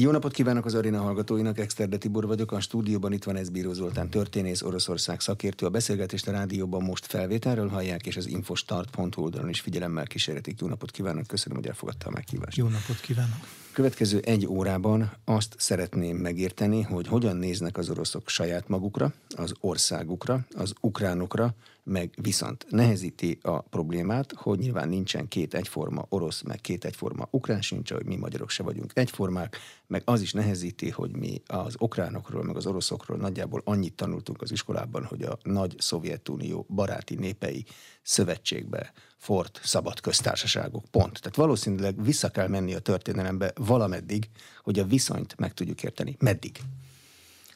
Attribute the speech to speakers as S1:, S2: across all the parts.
S1: Jó napot kívánok az Arina hallgatóinak, Exterde Tibor vagyok, a stúdióban itt van ez Bíró Zoltán történész, Oroszország szakértő, a beszélgetést a rádióban most felvételről hallják, és az infostart.hu oldalon is figyelemmel kísérletik. Jó napot kívánok, köszönöm, hogy elfogadta a meghívást.
S2: Jó napot kívánok!
S1: Következő egy órában azt szeretném megérteni, hogy hogyan néznek az oroszok saját magukra, az országukra, az ukránokra, meg viszont nehezíti a problémát, hogy nyilván nincsen két egyforma orosz, meg két egyforma ukrán sincs, hogy mi magyarok se vagyunk egyformák, meg az is nehezíti, hogy mi az ukránokról, meg az oroszokról nagyjából annyit tanultunk az iskolában, hogy a nagy Szovjetunió baráti népei szövetségbe fort szabad köztársaságok. Pont. Tehát valószínűleg vissza kell menni a történelembe valameddig, hogy a viszonyt meg tudjuk érteni. Meddig?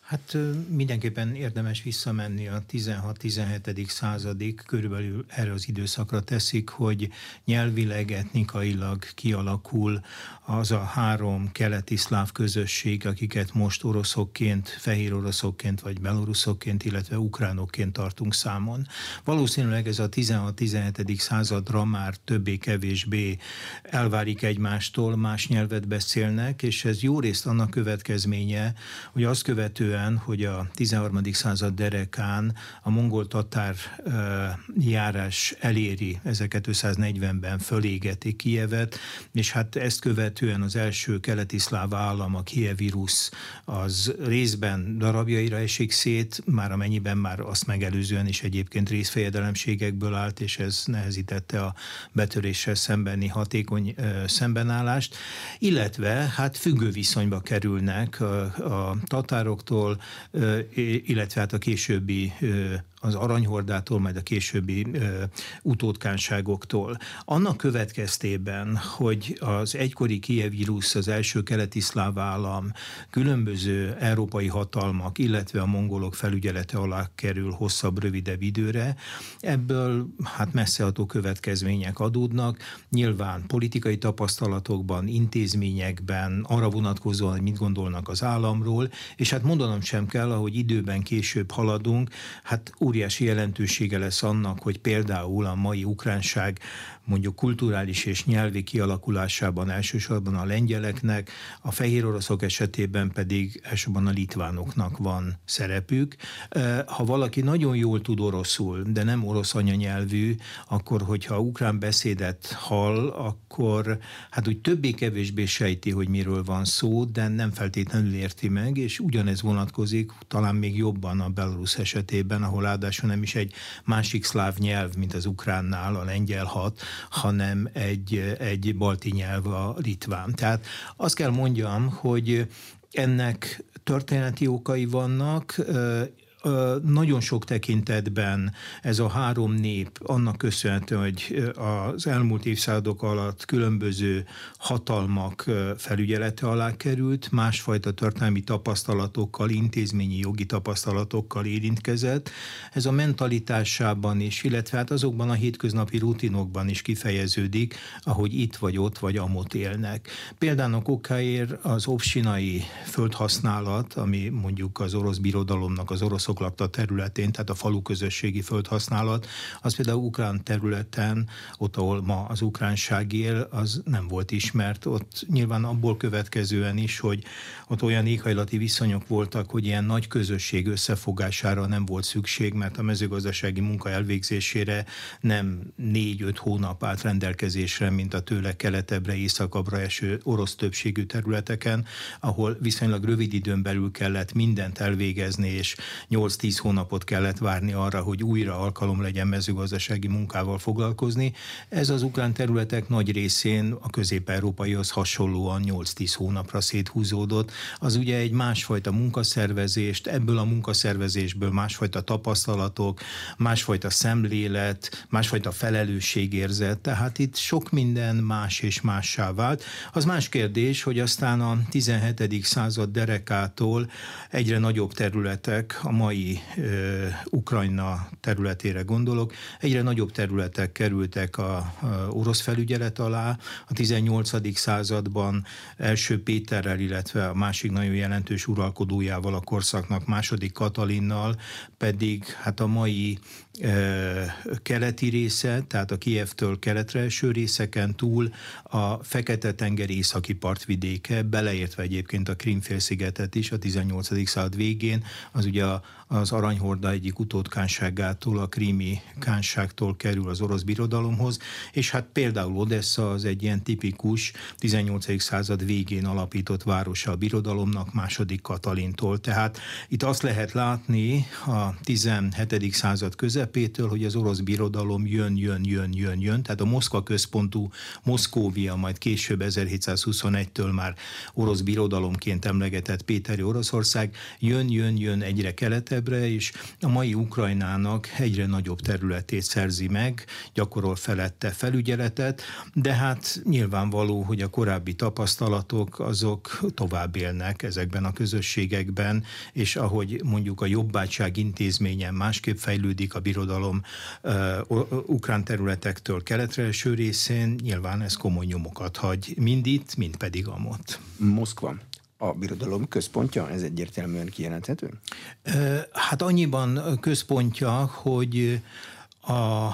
S2: Hát mindenképpen érdemes visszamenni a 16-17. századig, körülbelül erre az időszakra teszik, hogy nyelvileg, etnikailag kialakul az a három keleti szláv közösség, akiket most oroszokként, fehér oroszokként vagy beloruszokként, illetve ukránokként tartunk számon. Valószínűleg ez a 16-17. századra már többé-kevésbé elvárik egymástól, más nyelvet beszélnek, és ez jó részt annak következménye, hogy azt követően követően, hogy a 13. század derekán a mongol-tatár járás eléri 1240-ben fölégeti Kijevet, és hát ezt követően az első keleti szláv állam, a Kievi Rusz, az részben darabjaira esik szét, már amennyiben már azt megelőzően is egyébként részfejedelemségekből állt, és ez nehezítette a betöréssel szembeni hatékony szembenállást, illetve hát függő viszonyba kerülnek a, a tatároktól, illetve hát a későbbi az aranyhordától, majd a későbbi ö, utódkánságoktól. Annak következtében, hogy az egykori Kiev Rusz, az első keleti szláv állam, különböző európai hatalmak, illetve a mongolok felügyelete alá kerül hosszabb, rövidebb időre, ebből hát messzeható következmények adódnak. Nyilván politikai tapasztalatokban, intézményekben, arra vonatkozóan, hogy mit gondolnak az államról, és hát mondanom sem kell, ahogy időben később haladunk, hát óriási jelentősége lesz annak, hogy például a mai ukránság mondjuk kulturális és nyelvi kialakulásában elsősorban a lengyeleknek, a fehér oroszok esetében pedig elsősorban a litvánoknak van szerepük. Ha valaki nagyon jól tud oroszul, de nem orosz anyanyelvű, akkor hogyha ukrán beszédet hall, akkor hát úgy többé-kevésbé sejti, hogy miről van szó, de nem feltétlenül érti meg, és ugyanez vonatkozik talán még jobban a Belarus esetében, ahol ráadásul nem is egy másik szláv nyelv, mint az ukránnál, a lengyel hat, hanem egy, egy balti nyelv a litván. Tehát azt kell mondjam, hogy ennek történeti okai vannak, nagyon sok tekintetben ez a három nép annak köszönhető, hogy az elmúlt évszázadok alatt különböző hatalmak felügyelete alá került, másfajta történelmi tapasztalatokkal, intézményi jogi tapasztalatokkal érintkezett. Ez a mentalitásában is, illetve hát azokban a hétköznapi rutinokban is kifejeződik, ahogy itt vagy ott vagy amott élnek. Például okáért az obsinai földhasználat, ami mondjuk az orosz birodalomnak, az orosz lakta területén, tehát a falu közösségi földhasználat, az például ukrán területen, ott, ahol ma az ukránság él, az nem volt ismert. Ott nyilván abból következően is, hogy ott olyan éghajlati viszonyok voltak, hogy ilyen nagy közösség összefogására nem volt szükség, mert a mezőgazdasági munka elvégzésére nem négy-öt hónap állt rendelkezésre, mint a tőle keletebbre, északabbra eső orosz többségű területeken, ahol viszonylag rövid időn belül kellett mindent elvégezni, és 8-10 hónapot kellett várni arra, hogy újra alkalom legyen mezőgazdasági munkával foglalkozni. Ez az ukrán területek nagy részén a közép-európaihoz hasonlóan 8-10 hónapra széthúzódott. Az ugye egy másfajta munkaszervezést, ebből a munkaszervezésből másfajta tapasztalatok, másfajta szemlélet, másfajta felelősségérzet, tehát itt sok minden más és mássá vált. Az más kérdés, hogy aztán a 17. század derekától egyre nagyobb területek, a mai mai ö, Ukrajna területére gondolok, egyre nagyobb területek kerültek a, a orosz felügyelet alá. A 18. században első Péterrel, illetve a másik nagyon jelentős uralkodójával a korszaknak, második Katalinnal pedig hát a mai keleti része, tehát a Kievtől keletre eső részeken túl a Fekete-tenger északi partvidéke, beleértve egyébként a Krimfélszigetet is a 18. század végén, az ugye az Aranyhorda egyik utódkánságától, a krími kánságtól kerül az orosz birodalomhoz, és hát például Odessa az egy ilyen tipikus 18. század végén alapított városa a birodalomnak második Katalintól. Tehát itt azt lehet látni a 17. század közepétől, hogy az orosz birodalom jön, jön, jön, jön, jön, tehát a Moszkva központú Moszkóvia, majd később 1721-től már orosz birodalomként emlegetett Péteri Oroszország jön, jön, jön egyre keletebbre, és a mai Ukrajnának egyre nagyobb területét szerzi meg, gyakorol felette felügyeletet, de hát nyilvánvaló, hogy a korábbi tapasztalatok azok tovább élnek ezekben a közösségekben, és ahogy mondjuk a jobbátság intézményen másképp fejlődik a birodalom uh, ukrán területektől keletre eső részén, nyilván ez komoly nyomokat hagy, mind itt, mind pedig amott.
S1: Moszkva a birodalom központja? Ez egyértelműen kijelenthető?
S2: Hát annyiban központja, hogy a,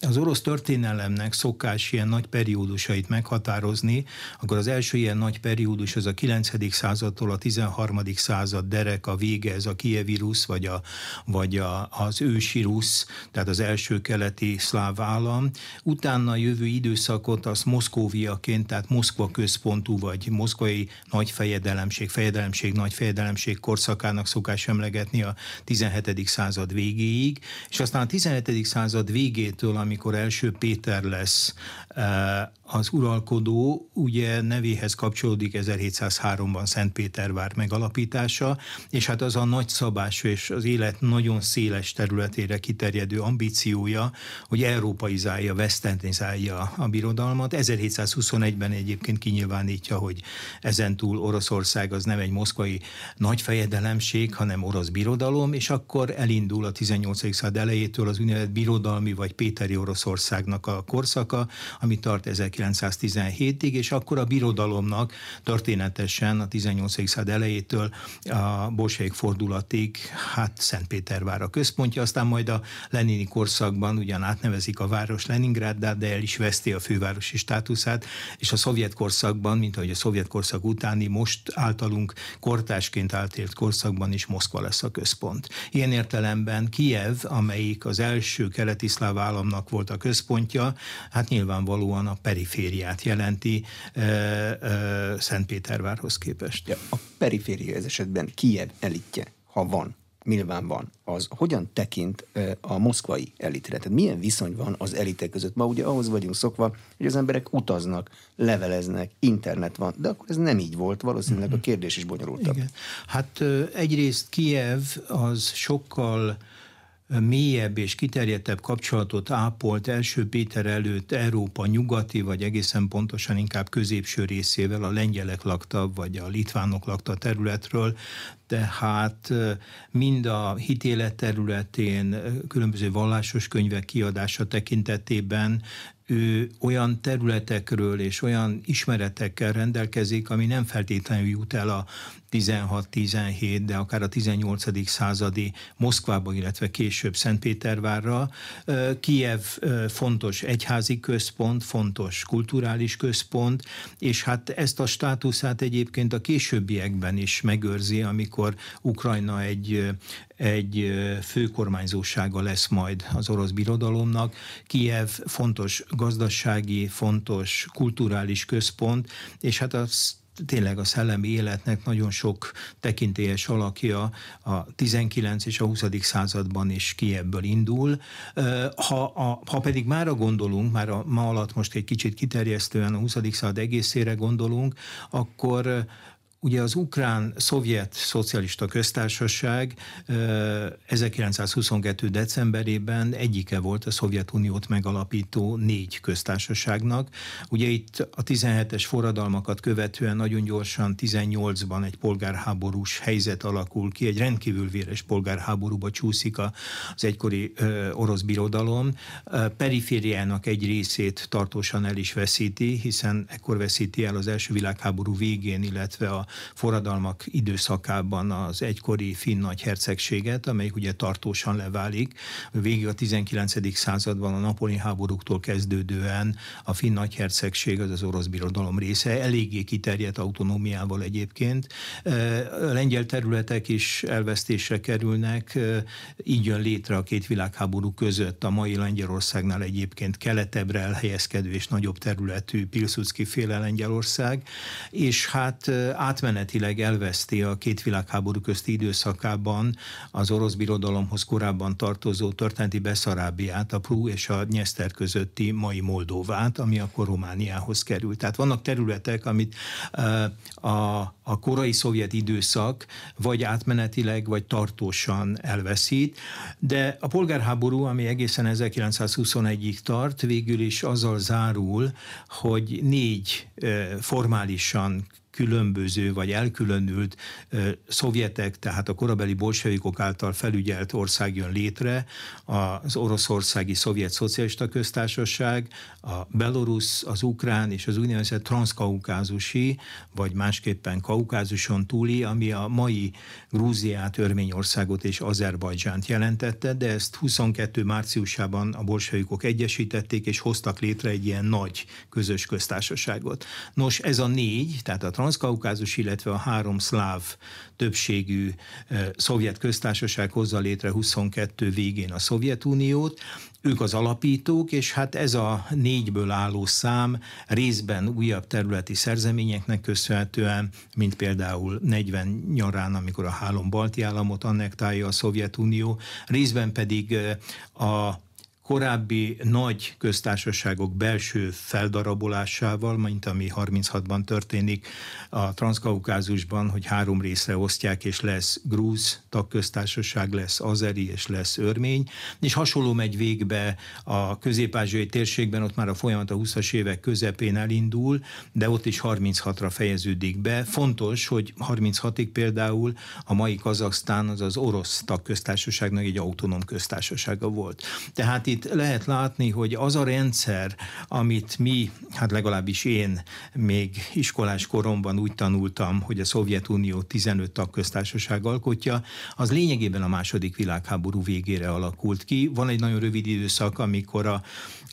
S2: az orosz történelemnek szokás ilyen nagy periódusait meghatározni, akkor az első ilyen nagy periódus az a 9. századtól a 13. század derek, a vége, ez a kievi rusz, vagy, a, vagy a, az ősi rusz, tehát az első keleti szláv állam. Utána jövő időszakot az Moszkóviaként, tehát Moszkva központú, vagy moszkvai nagyfejedelemség, fejedelemség, nagyfejedelemség korszakának szokás emlegetni a 17. század végéig, és aztán a 17 század végétől, amikor első Péter lesz eh, az uralkodó, ugye nevéhez kapcsolódik 1703-ban Szentpétervár megalapítása, és hát az a nagy szabás és az élet nagyon széles területére kiterjedő ambíciója, hogy európaizálja, westernizálja a birodalmat. 1721-ben egyébként kinyilvánítja, hogy ezentúl Oroszország az nem egy moszkvai nagyfejedelemség, hanem orosz birodalom, és akkor elindul a 18. század elejétől az úgynevezett birodalmi vagy Péteri Oroszországnak a korszaka, ami tart 1917-ig, és akkor a birodalomnak történetesen a 18. század elejétől a bolsevik fordulatig, hát Szentpétervár a központja, aztán majd a lenini korszakban ugyan átnevezik a város Leningráddá, de el is veszti a fővárosi státuszát, és a szovjet korszakban, mint ahogy a szovjet korszak utáni most általunk kortásként átélt korszakban is Moszkva lesz a központ. Ilyen értelemben Kiev, amelyik az első keleti szláv államnak volt a központja, hát nyilvánvalóan a perifériát jelenti Szentpétervárhoz képest.
S1: Ja, a periféria ez esetben Kiev elitje, ha van, nyilván van, az hogyan tekint a moszkvai elitre? Tehát milyen viszony van az elitek között? Ma ugye ahhoz vagyunk szokva, hogy az emberek utaznak, leveleznek, internet van, de akkor ez nem így volt, valószínűleg a kérdés is bonyolultabb. Igen.
S2: Hát egyrészt Kiev az sokkal mélyebb és kiterjedtebb kapcsolatot ápolt első Péter előtt Európa nyugati, vagy egészen pontosan inkább középső részével, a lengyelek lakta, vagy a litvánok lakta területről, tehát mind a hitélet területén, különböző vallásos könyvek kiadása tekintetében ő olyan területekről és olyan ismeretekkel rendelkezik, ami nem feltétlenül jut el a 16-17, de akár a 18. századi Moszkvába, illetve később Szentpétervárra. Kiev fontos egyházi központ, fontos kulturális központ, és hát ezt a státuszát egyébként a későbbiekben is megőrzi, amikor Ukrajna egy, egy főkormányzósága lesz majd az orosz birodalomnak. Kiev fontos gazdasági, fontos kulturális központ, és hát az tényleg a szellemi életnek nagyon sok tekintélyes alakja a 19 és a 20. században is ki ebből indul. Ha, a, ha pedig mára gondolunk, már a ma alatt most egy kicsit kiterjesztően a 20. század egészére gondolunk, akkor Ugye az ukrán-szovjet szocialista köztársaság 1922. decemberében egyike volt a Szovjetuniót megalapító négy köztársaságnak. Ugye itt a 17-es forradalmakat követően nagyon gyorsan 18-ban egy polgárháborús helyzet alakul ki, egy rendkívül véres polgárháborúba csúszik az egykori orosz birodalom. Perifériának egy részét tartósan el is veszíti, hiszen ekkor veszíti el az első világháború végén, illetve a forradalmak időszakában az egykori finn nagyhercegséget, amelyik ugye tartósan leválik. Végig a 19. században a napoli háborúktól kezdődően a finn nagyhercegség az az orosz birodalom része, eléggé kiterjedt autonómiával egyébként. A lengyel területek is elvesztésre kerülnek, így jön létre a két világháború között a mai Lengyelországnál egyébként keletebbre elhelyezkedő és nagyobb területű Pilsudski féle Lengyelország, és hát átmenetileg elveszti a két világháború közti időszakában az orosz birodalomhoz korábban tartozó történeti Beszarábiát, a Prú és a Nyeszter közötti mai Moldovát, ami akkor Romániához került. Tehát vannak területek, amit a, a korai szovjet időszak vagy átmenetileg, vagy tartósan elveszít, de a polgárháború, ami egészen 1921-ig tart, végül is azzal zárul, hogy négy formálisan különböző vagy elkülönült szovjetek, tehát a korabeli bolsevikok által felügyelt ország jön létre, az oroszországi szovjet szocialista köztársaság, a belorusz, az ukrán és az úgynevezett transzkaukázusi, vagy másképpen kaukázuson túli, ami a mai Grúziát, Örményországot és Azerbajdzsánt jelentette, de ezt 22 márciusában a bolsevikok egyesítették, és hoztak létre egy ilyen nagy közös köztársaságot. Nos, ez a négy, tehát a transzkaukázus, illetve a három szláv többségű szovjet köztársaság hozza létre 22 végén a Szovjetuniót, ők az alapítók, és hát ez a négyből álló szám részben újabb területi szerzeményeknek köszönhetően, mint például 40 nyarán, amikor a három balti államot annektálja a Szovjetunió, részben pedig a korábbi nagy köztársaságok belső feldarabolásával, mint ami 36-ban történik a Transzkaukázusban, hogy három részre osztják, és lesz grúz tagköztársaság, lesz azeri, és lesz örmény, és hasonló megy végbe a közép térségben, ott már a folyamat a 20-as évek közepén elindul, de ott is 36-ra fejeződik be. Fontos, hogy 36-ig például a mai Kazaksztán az az orosz tagköztársaságnak egy autonóm köztársasága volt. Tehát itt lehet látni, hogy az a rendszer, amit mi, hát legalábbis én még iskolás koromban úgy tanultam, hogy a Szovjetunió 15 tagköztársaság alkotja, az lényegében a második világháború végére alakult ki. Van egy nagyon rövid időszak, amikor a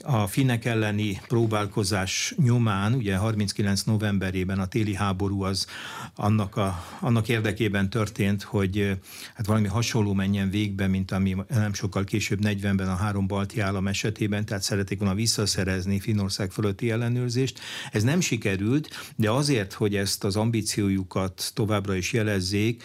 S2: a finnek elleni próbálkozás nyomán, ugye 39 novemberében a téli háború az annak, a, annak érdekében történt, hogy hát valami hasonló menjen végbe, mint ami nem sokkal később 40-ben a három balti állam esetében, tehát szerették volna visszaszerezni Finnország fölötti ellenőrzést. Ez nem sikerült, de azért, hogy ezt az ambíciójukat továbbra is jelezzék,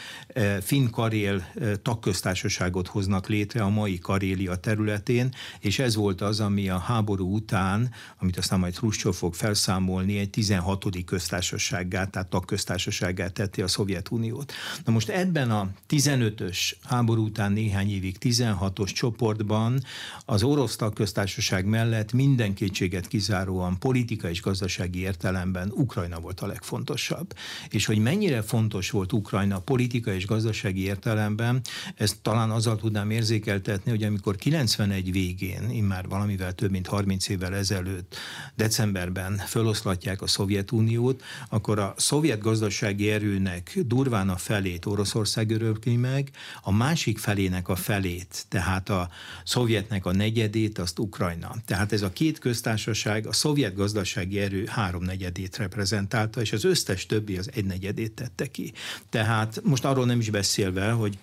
S2: Finn Karél tagköztársaságot hoznak létre a mai Karélia területén, és ez volt az, ami a háború háború után, amit aztán majd Hruscsov fog felszámolni, egy 16. köztársasággá, tehát tagköztársasággá tette a Szovjetuniót. Na most ebben a 15-ös háború után néhány évig 16-os csoportban az orosz tagköztársaság mellett minden kétséget kizáróan politika és gazdasági értelemben Ukrajna volt a legfontosabb. És hogy mennyire fontos volt Ukrajna politika és gazdasági értelemben, ezt talán azzal tudnám érzékeltetni, hogy amikor 91 végén, immár valamivel több mint 30 évvel ezelőtt decemberben feloszlatják a Szovjetuniót, akkor a szovjet gazdasági erőnek durván a felét Oroszország örökli meg, a másik felének a felét, tehát a szovjetnek a negyedét, azt Ukrajna. Tehát ez a két köztársaság a szovjet gazdasági erő háromnegyedét reprezentálta, és az összes többi az egynegyedét tette ki. Tehát most arról nem is beszélve, hogy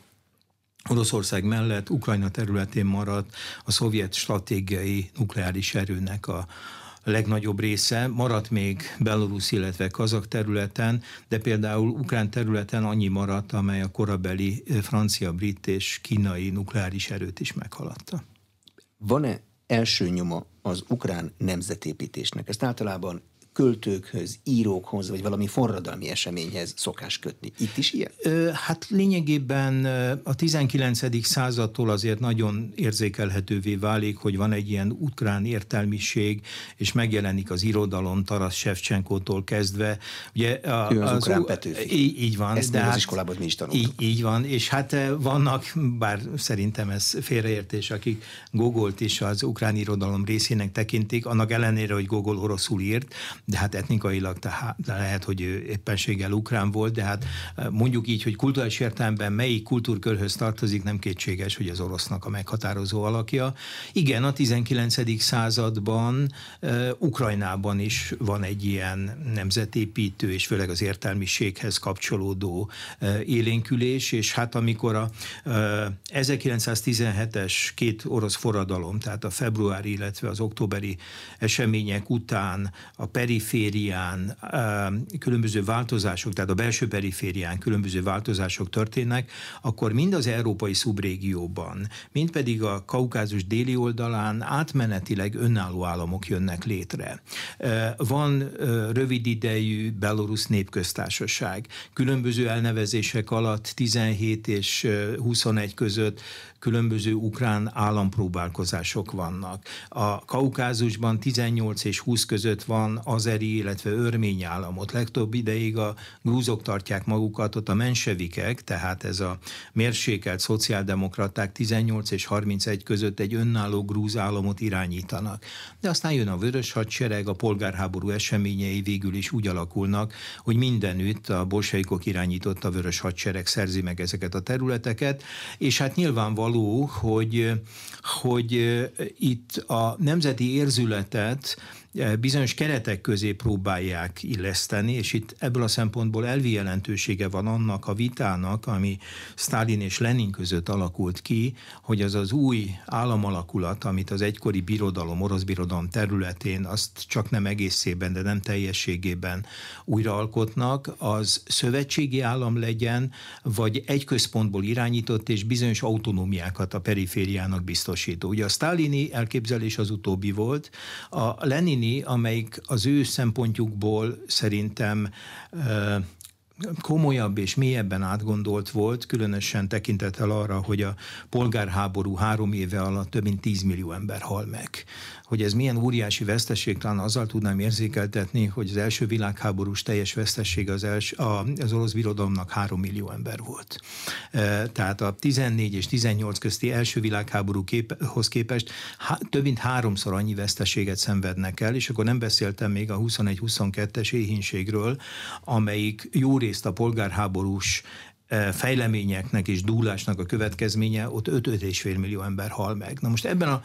S2: Oroszország mellett Ukrajna területén maradt a szovjet stratégiai nukleáris erőnek a legnagyobb része, maradt még Belarus, illetve Kazak területen, de például ukrán területen annyi maradt, amely a korabeli francia, brit és kínai nukleáris erőt is meghaladta.
S1: Van-e első nyoma az ukrán nemzetépítésnek? Ezt általában költőkhöz, írókhoz, vagy valami forradalmi eseményhez szokás kötni. Itt is ilyen?
S2: Hát lényegében a 19. századtól azért nagyon érzékelhetővé válik, hogy van egy ilyen ukrán értelmiség, és megjelenik az irodalom Taras Shevchenkótól kezdve.
S1: Ugye a, ő az, az ukrán Petőfi.
S2: Így, így van.
S1: Ezt de hát, az iskolában mi is tanultuk.
S2: Így, így van, és hát vannak, bár szerintem ez félreértés, akik Gogolt is az ukrán irodalom részének tekintik, annak ellenére, hogy Gogol oroszul írt, de hát etnikailag tehát lehet, hogy ő éppenséggel ukrán volt, de hát mondjuk így, hogy kulturális értelemben melyik kultúrkörhöz tartozik, nem kétséges, hogy az orosznak a meghatározó alakja. Igen, a 19. században uh, Ukrajnában is van egy ilyen nemzetépítő, és főleg az értelmiséghez kapcsolódó uh, élénkülés, és hát amikor a uh, 1917-es két orosz forradalom, tehát a februári, illetve az októberi események után a periférián különböző változások, tehát a belső periférián különböző változások történnek, akkor mind az európai szubrégióban, mind pedig a kaukázus déli oldalán átmenetileg önálló államok jönnek létre. Van rövid idejű belorusz népköztársaság. Különböző elnevezések alatt 17 és 21 között különböző ukrán állampróbálkozások vannak. A Kaukázusban 18 és 20 között van azeri, illetve örmény államot. Legtöbb ideig a grúzok tartják magukat, ott a mensevikek, tehát ez a mérsékelt szociáldemokraták 18 és 31 között egy önálló grúz államot irányítanak. De aztán jön a vörös hadsereg, a polgárháború eseményei végül is úgy alakulnak, hogy mindenütt a bolsaikok irányította vörös hadsereg szerzi meg ezeket a területeket, és hát nyilvánvaló való, hogy, hogy itt a nemzeti érzületet bizonyos keretek közé próbálják illeszteni, és itt ebből a szempontból elvi jelentősége van annak a vitának, ami Stalin és Lenin között alakult ki, hogy az az új államalakulat, amit az egykori birodalom, orosz birodalom területén, azt csak nem egészében, de nem teljességében újraalkotnak, az szövetségi állam legyen, vagy egy központból irányított és bizonyos autonómiákat a perifériának biztosító. Ugye a sztálini elképzelés az utóbbi volt, a Lenin Salvini, amelyik az ő szempontjukból szerintem komolyabb és mélyebben átgondolt volt, különösen tekintettel arra, hogy a polgárháború három éve alatt több mint 10 millió ember hal meg hogy ez milyen óriási veszteség, talán azzal tudnám érzékeltetni, hogy az első világháborús teljes vesztesség az, els, a, az orosz birodalomnak 3 millió ember volt. E, tehát a 14 és 18 közti első világháborúhoz kép, képest há, több mint háromszor annyi veszteséget szenvednek el, és akkor nem beszéltem még a 21-22-es éhínségről, amelyik jó részt a polgárháborús fejleményeknek és dúlásnak a következménye, ott 5-5,5 millió ember hal meg. Na most ebben a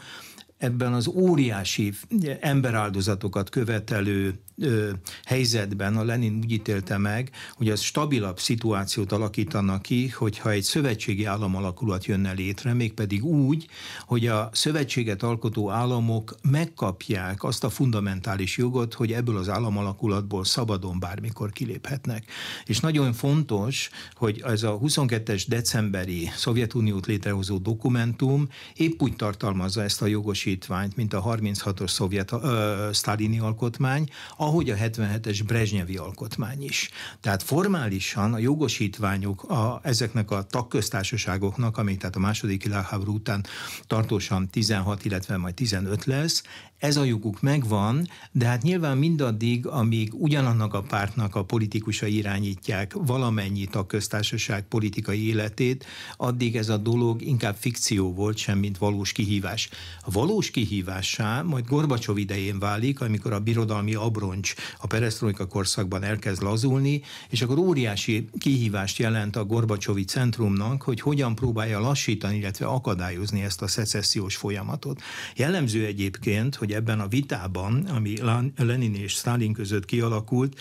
S2: ebben az óriási emberáldozatokat követelő ö, helyzetben a Lenin úgy ítélte meg, hogy az stabilabb szituációt alakítanak ki, hogyha egy szövetségi államalakulat jönne létre, mégpedig úgy, hogy a szövetséget alkotó államok megkapják azt a fundamentális jogot, hogy ebből az államalakulatból szabadon bármikor kiléphetnek. És nagyon fontos, hogy ez a 22-es decemberi Szovjetuniót létrehozó dokumentum épp úgy tartalmazza ezt a jogosítványt, mint a 36-os szovjet ö, sztálini alkotmány, ahogy a 77-es Brezsnyevi alkotmány is. Tehát formálisan a jogosítványok a, ezeknek a tagköztársaságoknak, amik tehát a második világháború után tartósan 16, illetve majd 15 lesz, ez a joguk megvan, de hát nyilván mindaddig, amíg ugyanannak a pártnak a politikusai irányítják valamennyi tagköztársaság politikai életét, addig ez a dolog inkább fikció volt, sem mint valós kihívás. A valós kihívássá majd Gorbacsov idején válik, amikor a birodalmi abroncs a perestroika korszakban elkezd lazulni, és akkor óriási kihívást jelent a Gorbacsovi centrumnak, hogy hogyan próbálja lassítani, illetve akadályozni ezt a szecessziós folyamatot. Jellemző egyébként, hogy hogy ebben a vitában, ami Lenin és Stalin között kialakult,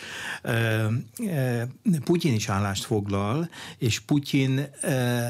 S2: Putyin is állást foglal, és Putyin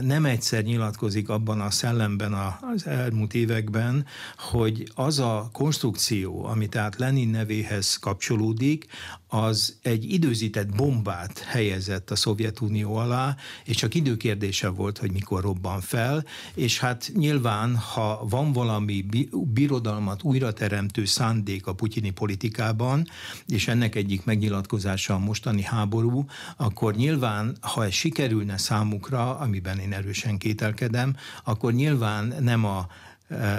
S2: nem egyszer nyilatkozik abban a szellemben az elmúlt években, hogy az a konstrukció, ami tehát Lenin nevéhez kapcsolódik, az egy időzített bombát helyezett a Szovjetunió alá, és csak időkérdése volt, hogy mikor robban fel, és hát nyilván, ha van valami birodalmat újra teremtő szándék a putyini politikában, és ennek egyik megnyilatkozása a mostani háború, akkor nyilván, ha ez sikerülne számukra, amiben én erősen kételkedem, akkor nyilván nem a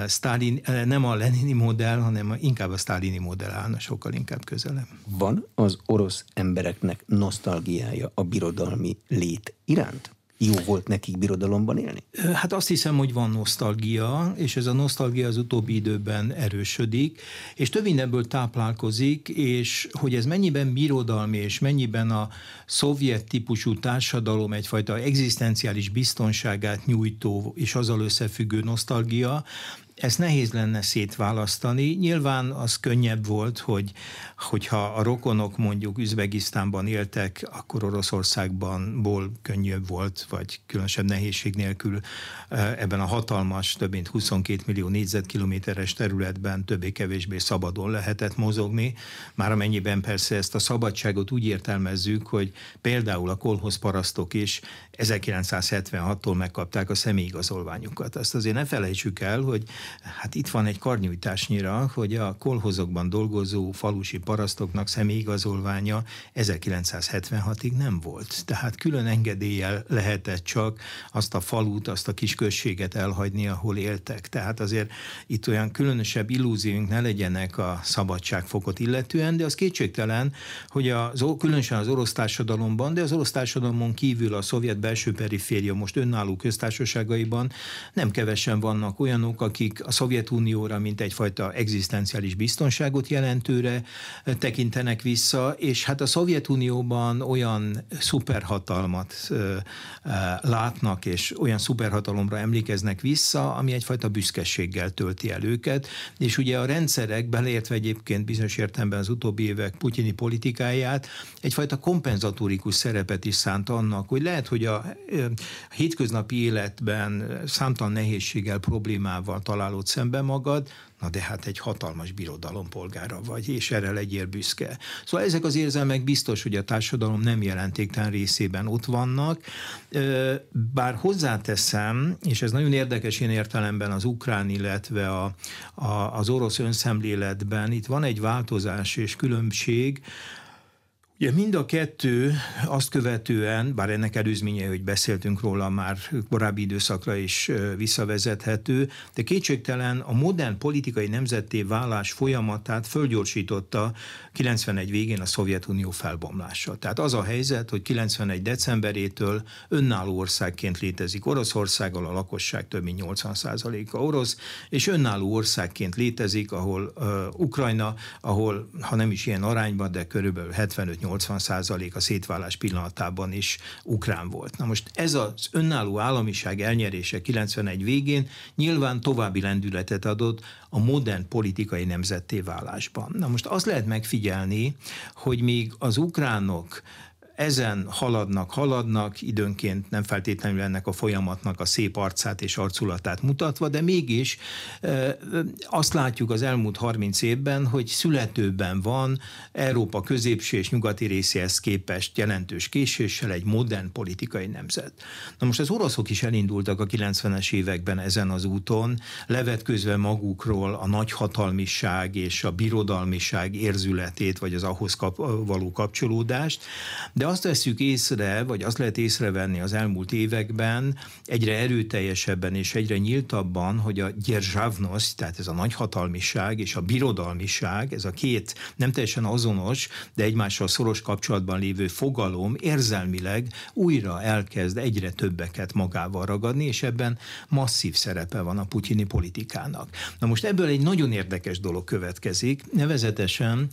S2: Stalin, nem a lenini modell, hanem inkább a sztálini modell állna sokkal inkább közelem.
S1: Van az orosz embereknek nosztalgiája a birodalmi lét iránt? Jó volt nekik birodalomban élni?
S2: Hát azt hiszem, hogy van nosztalgia, és ez a nosztalgia az utóbbi időben erősödik, és több mindenből táplálkozik, és hogy ez mennyiben birodalmi, és mennyiben a szovjet típusú társadalom egyfajta egzisztenciális biztonságát nyújtó és azzal összefüggő nosztalgia, ezt nehéz lenne szétválasztani. Nyilván az könnyebb volt, hogy hogyha a rokonok mondjuk Üzbegisztánban éltek, akkor Oroszországban ból könnyebb volt, vagy különösebb nehézség nélkül ebben a hatalmas, több mint 22 millió négyzetkilométeres területben többé-kevésbé szabadon lehetett mozogni, már amennyiben persze ezt a szabadságot úgy értelmezzük, hogy például a kolhoz parasztok is 1976-tól megkapták a személyigazolványukat. Azt azért ne felejtsük el, hogy hát itt van egy karnyújtásnyira, hogy a kolhozokban dolgozó falusi parasztoknak személyigazolványa 1976-ig nem volt. Tehát külön engedéllyel lehetett csak azt a falut, azt a kis községet elhagyni, ahol éltek. Tehát azért itt olyan különösebb illúzióink ne legyenek a szabadságfokot illetően, de az kétségtelen, hogy az, különösen az orosz társadalomban, de az orosz társadalomon kívül a szovjet belső periféria most önálló köztársaságaiban nem kevesen vannak olyanok, akik a Szovjetunióra, mint egyfajta egzisztenciális biztonságot jelentőre tekintenek vissza, és hát a Szovjetunióban olyan szuperhatalmat látnak, és olyan szuperhatalomra emlékeznek vissza, ami egyfajta büszkeséggel tölti el őket, és ugye a rendszerek, beleértve egyébként bizonyos értelemben az utóbbi évek putyini politikáját, egyfajta kompenzatórikus szerepet is szánt annak, hogy lehet, hogy a hétköznapi életben számtalan nehézséggel, problémával találod szembe magad, na de hát egy hatalmas birodalom polgára vagy, és erre legyél büszke. Szóval ezek az érzelmek biztos, hogy a társadalom nem jelentéktelen részében ott vannak, bár hozzáteszem, és ez nagyon érdekes én értelemben az ukrán, illetve a, a, az orosz önszemléletben, itt van egy változás és különbség, Ugye mind a kettő azt követően, bár ennek előzménye, hogy beszéltünk róla már korábbi időszakra is visszavezethető, de kétségtelen a modern politikai nemzetté válás folyamatát fölgyorsította 91 végén a Szovjetunió felbomlása. Tehát az a helyzet, hogy 91 decemberétől önálló országként létezik Oroszországgal, a lakosság több mint 80%-a orosz, és önálló országként létezik, ahol uh, Ukrajna, ahol, ha nem is ilyen arányban, de körülbelül 75 80 százalék a szétválás pillanatában is ukrán volt. Na most ez az önálló államiság elnyerése 91 végén nyilván további lendületet adott a modern politikai nemzetté válásban. Na most azt lehet megfigyelni, hogy még az ukránok ezen haladnak, haladnak, időnként nem feltétlenül ennek a folyamatnak a szép arcát és arculatát mutatva, de mégis azt látjuk az elmúlt 30 évben, hogy születőben van Európa középső és nyugati részéhez képest jelentős késéssel egy modern politikai nemzet. Na most az oroszok is elindultak a 90-es években ezen az úton, levetközve magukról a nagyhatalmiság és a birodalmiság érzületét, vagy az ahhoz kap, való kapcsolódást, de azt veszük észre, vagy azt lehet észrevenni az elmúlt években, egyre erőteljesebben és egyre nyíltabban, hogy a gyerzsávnosz, tehát ez a nagyhatalmiság és a birodalmiság, ez a két nem teljesen azonos, de egymással szoros kapcsolatban lévő fogalom érzelmileg újra elkezd egyre többeket magával ragadni, és ebben masszív szerepe van a putyini politikának. Na most ebből egy nagyon érdekes dolog következik, nevezetesen,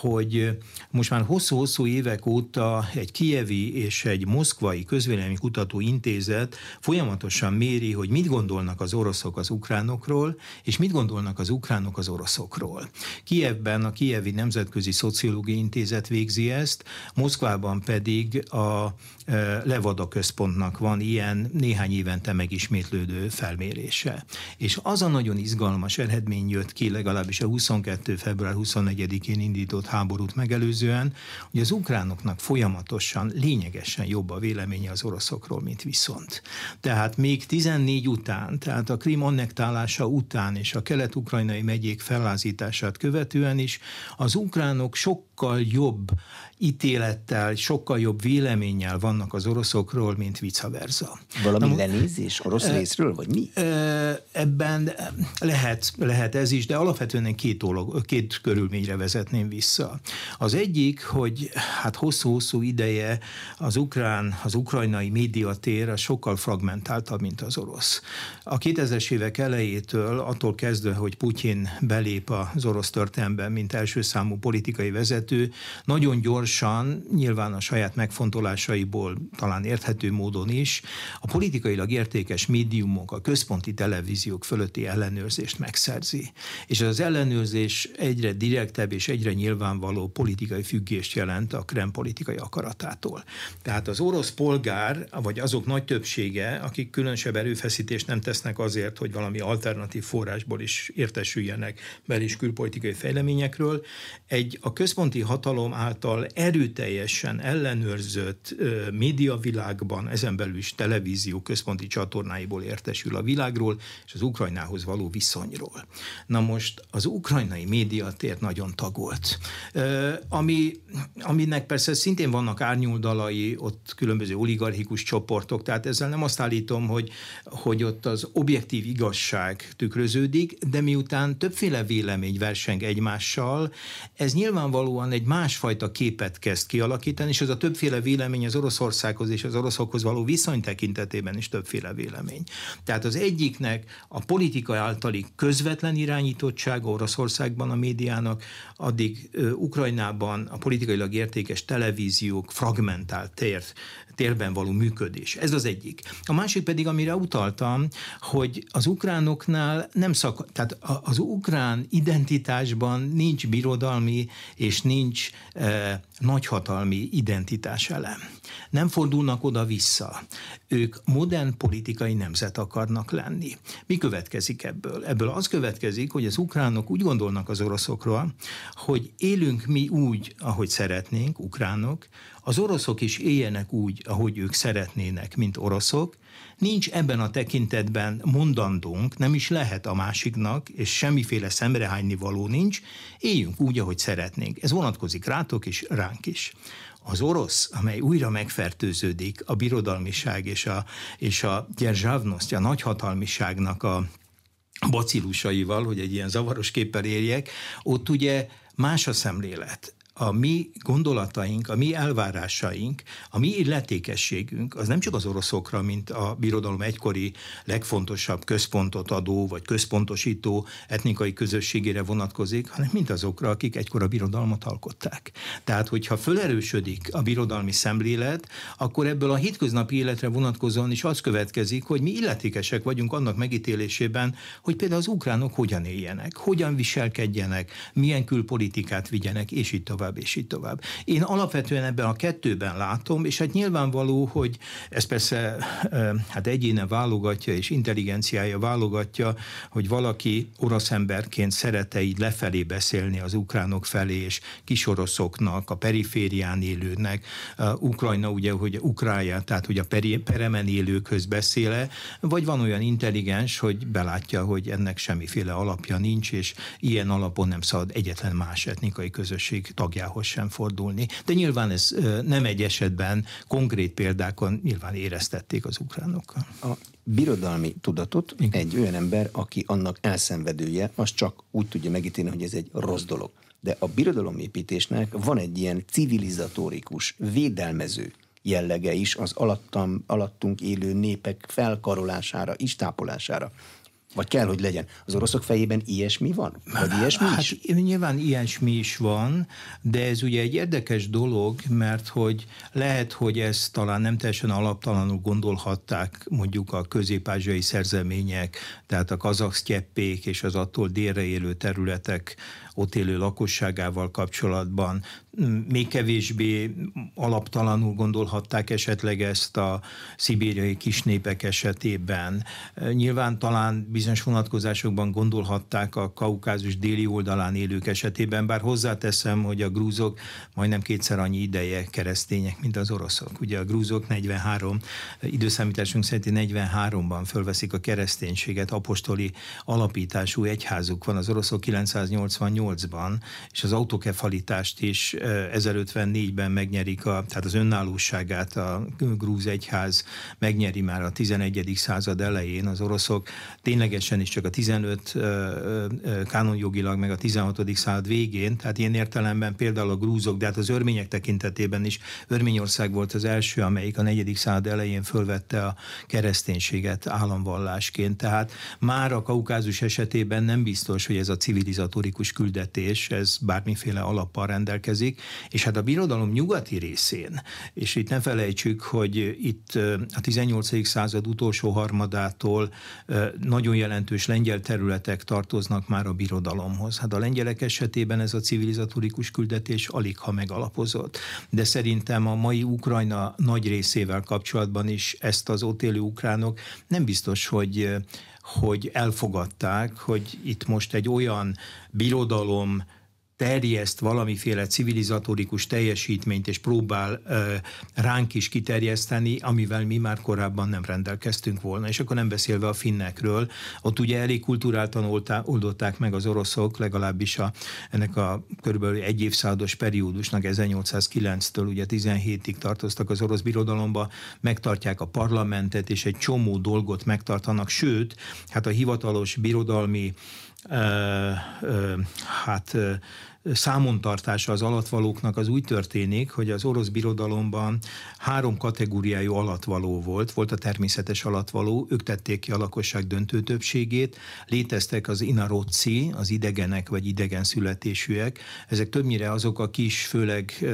S2: hogy most már hosszú-hosszú évek óta egy kievi és egy moszkvai közvéleménykutató intézet folyamatosan méri, hogy mit gondolnak az oroszok az ukránokról, és mit gondolnak az ukránok az oroszokról. Kievben a Kievi Nemzetközi Szociológiai Intézet végzi ezt, Moszkvában pedig a e, Levada központnak van ilyen néhány évente megismétlődő felmérése. És az a nagyon izgalmas eredmény jött ki, legalábbis a 22. február 24-én indított háborút megelőzően, hogy az ukránoknak folyamatos folyamatosan, lényegesen jobb a véleménye az oroszokról, mint viszont. Tehát még 14 után, tehát a Krim annektálása után és a kelet-ukrajnai megyék fellázítását követően is az ukránok sokkal jobb ítélettel, sokkal jobb véleménnyel vannak az oroszokról, mint vice versa.
S1: Valami Na, lenézés orosz e, részről, vagy mi?
S2: Ebben lehet, lehet ez is, de alapvetően két, dolog, két körülményre vezetném vissza. Az egyik, hogy hát hosszú-hosszú ide ideje az ukrán, az ukrajnai médiatér sokkal fragmentáltabb, mint az orosz. A 2000-es évek elejétől, attól kezdve, hogy Putyin belép az orosz történelembe, mint első számú politikai vezető, nagyon gyorsan, nyilván a saját megfontolásaiból talán érthető módon is, a politikailag értékes médiumok, a központi televíziók fölötti ellenőrzést megszerzi. És az ellenőrzés egyre direktebb és egyre nyilvánvaló politikai függést jelent a Krem politikai akaratától. Tehát az orosz polgár, vagy azok nagy többsége, akik különösebb erőfeszítést nem tesznek azért, hogy valami alternatív forrásból is értesüljenek bel- és külpolitikai fejleményekről, egy a központi hatalom által erőteljesen ellenőrzött médiavilágban, ezen belül is televízió központi csatornáiból értesül a világról, és az Ukrajnához való viszonyról. Na most az ukrajnai médiatér nagyon tagolt, ami, aminek persze szintén vannak árnyúldalai, ott különböző oligarchikus csoportok, tehát ezzel nem azt állítom, hogy, hogy ott az objektív igazság tükröződik, de miután többféle vélemény verseng egymással, ez nyilvánvalóan egy másfajta képet kezd kialakítani, és ez a többféle vélemény az Oroszországhoz és az oroszokhoz való viszony tekintetében is többféle vélemény. Tehát az egyiknek a politika általi közvetlen irányítottsága Oroszországban a médiának, addig Ukrajnában a politikailag értékes televíziók fragmentált tér, térben való működés. Ez az egyik. A másik pedig, amire utaltam, hogy az ukránoknál nem szak, tehát az ukrán identitásban nincs birodalmi és nincs e, nagyhatalmi identitás elem. Nem fordulnak oda-vissza. Ők modern politikai nemzet akarnak lenni. Mi következik ebből? Ebből az következik, hogy az ukránok úgy gondolnak az oroszokról, hogy élünk mi úgy, ahogy szeretnénk, ukránok, az oroszok is éljenek úgy, ahogy ők szeretnének, mint oroszok, nincs ebben a tekintetben mondandónk, nem is lehet a másiknak, és semmiféle szemrehányni való nincs, éljünk úgy, ahogy szeretnénk. Ez vonatkozik rátok is, ránk is. Az orosz, amely újra megfertőződik a birodalmiság és a, és a gyerzsávnoszt, a nagyhatalmiságnak a bacillusaival, hogy egy ilyen zavaros képpel érjek, ott ugye más a szemlélet a mi gondolataink, a mi elvárásaink, a mi illetékességünk az nem csak az oroszokra, mint a birodalom egykori legfontosabb központot adó vagy központosító etnikai közösségére vonatkozik, hanem mint azokra, akik egykor a birodalmat alkották. Tehát, hogyha fölerősödik a birodalmi szemlélet, akkor ebből a hétköznapi életre vonatkozóan is az következik, hogy mi illetékesek vagyunk annak megítélésében, hogy például az ukránok hogyan éljenek, hogyan viselkedjenek, milyen külpolitikát vigyenek, és így tovább tovább, és így tovább. Én alapvetően ebben a kettőben látom, és hát nyilvánvaló, hogy ez persze hát egyéne válogatja, és intelligenciája válogatja, hogy valaki orosz emberként szerete így lefelé beszélni az ukránok felé, és kisoroszoknak, a periférián élőnek, Ukrajna ugye, hogy Ukrája, tehát hogy a peremen élőkhöz beszéle, vagy van olyan intelligens, hogy belátja, hogy ennek semmiféle alapja nincs, és ilyen alapon nem szabad egyetlen más etnikai közösség tagja tagjához sem fordulni. De nyilván ez nem egy esetben, konkrét példákon nyilván éreztették az ukránokkal.
S1: A birodalmi tudatot Igen. egy olyan ember, aki annak elszenvedője, az csak úgy tudja megítélni, hogy ez egy rossz dolog. De a birodalomépítésnek van egy ilyen civilizatórikus, védelmező jellege is az alattam, alattunk élő népek felkarolására, istápolására. Vagy kell, hogy legyen. Az oroszok fejében ilyesmi van? Vagy ilyesmi hát, is?
S2: Nyilván ilyesmi is van, de ez ugye egy érdekes dolog, mert hogy lehet, hogy ezt talán nem teljesen alaptalanul gondolhatták mondjuk a közép-ázsiai szerzemények, tehát a kazak és az attól délre élő területek ott élő lakosságával kapcsolatban. Még kevésbé alaptalanul gondolhatták esetleg ezt a szibériai kisnépek esetében. Nyilván talán bizonyos vonatkozásokban gondolhatták a kaukázus déli oldalán élők esetében, bár hozzáteszem, hogy a grúzok majdnem kétszer annyi ideje keresztények, mint az oroszok. Ugye a grúzok 43, időszámításunk szerint 43-ban fölveszik a kereszténységet, apostoli alapítású egyházuk van, az oroszok 988 1058-ban, és az autokefalitást is 1054-ben megnyerik, a, tehát az önállóságát a grúz egyház megnyeri már a 11. század elején az oroszok, ténylegesen is csak a 15 kánonjogilag, meg a 16. század végén, tehát ilyen értelemben például a grúzok, de hát az örmények tekintetében is Örményország volt az első, amelyik a 4. század elején fölvette a kereszténységet államvallásként. Tehát már a kaukázus esetében nem biztos, hogy ez a civilizatórikus küldetés, ez bármiféle alappal rendelkezik, és hát a birodalom nyugati részén, és itt ne felejtsük, hogy itt a 18. század utolsó harmadától nagyon jelentős lengyel területek tartoznak már a birodalomhoz. Hát a lengyelek esetében ez a civilizatórikus küldetés alig ha megalapozott. De szerintem a mai Ukrajna nagy részével kapcsolatban is ezt az ott élő ukránok nem biztos, hogy hogy elfogadták, hogy itt most egy olyan birodalom terjeszt valamiféle civilizatórikus teljesítményt, és próbál ö, ránk is kiterjeszteni, amivel mi már korábban nem rendelkeztünk volna. És akkor nem beszélve a finnekről, ott ugye elég kulturáltan oldották meg az oroszok, legalábbis a, ennek a körülbelül egy évszázados periódusnak 1809-től ugye 17-ig tartoztak az orosz birodalomba, megtartják a parlamentet, és egy csomó dolgot megtartanak, sőt, hát a hivatalos birodalmi hát számontartása az alatvalóknak az úgy történik, hogy az orosz birodalomban három kategóriájú alatvaló volt. Volt a természetes alatvaló, ők tették ki a lakosság döntő többségét, léteztek az inaroci, az idegenek vagy idegen születésűek. Ezek többnyire azok a kis, főleg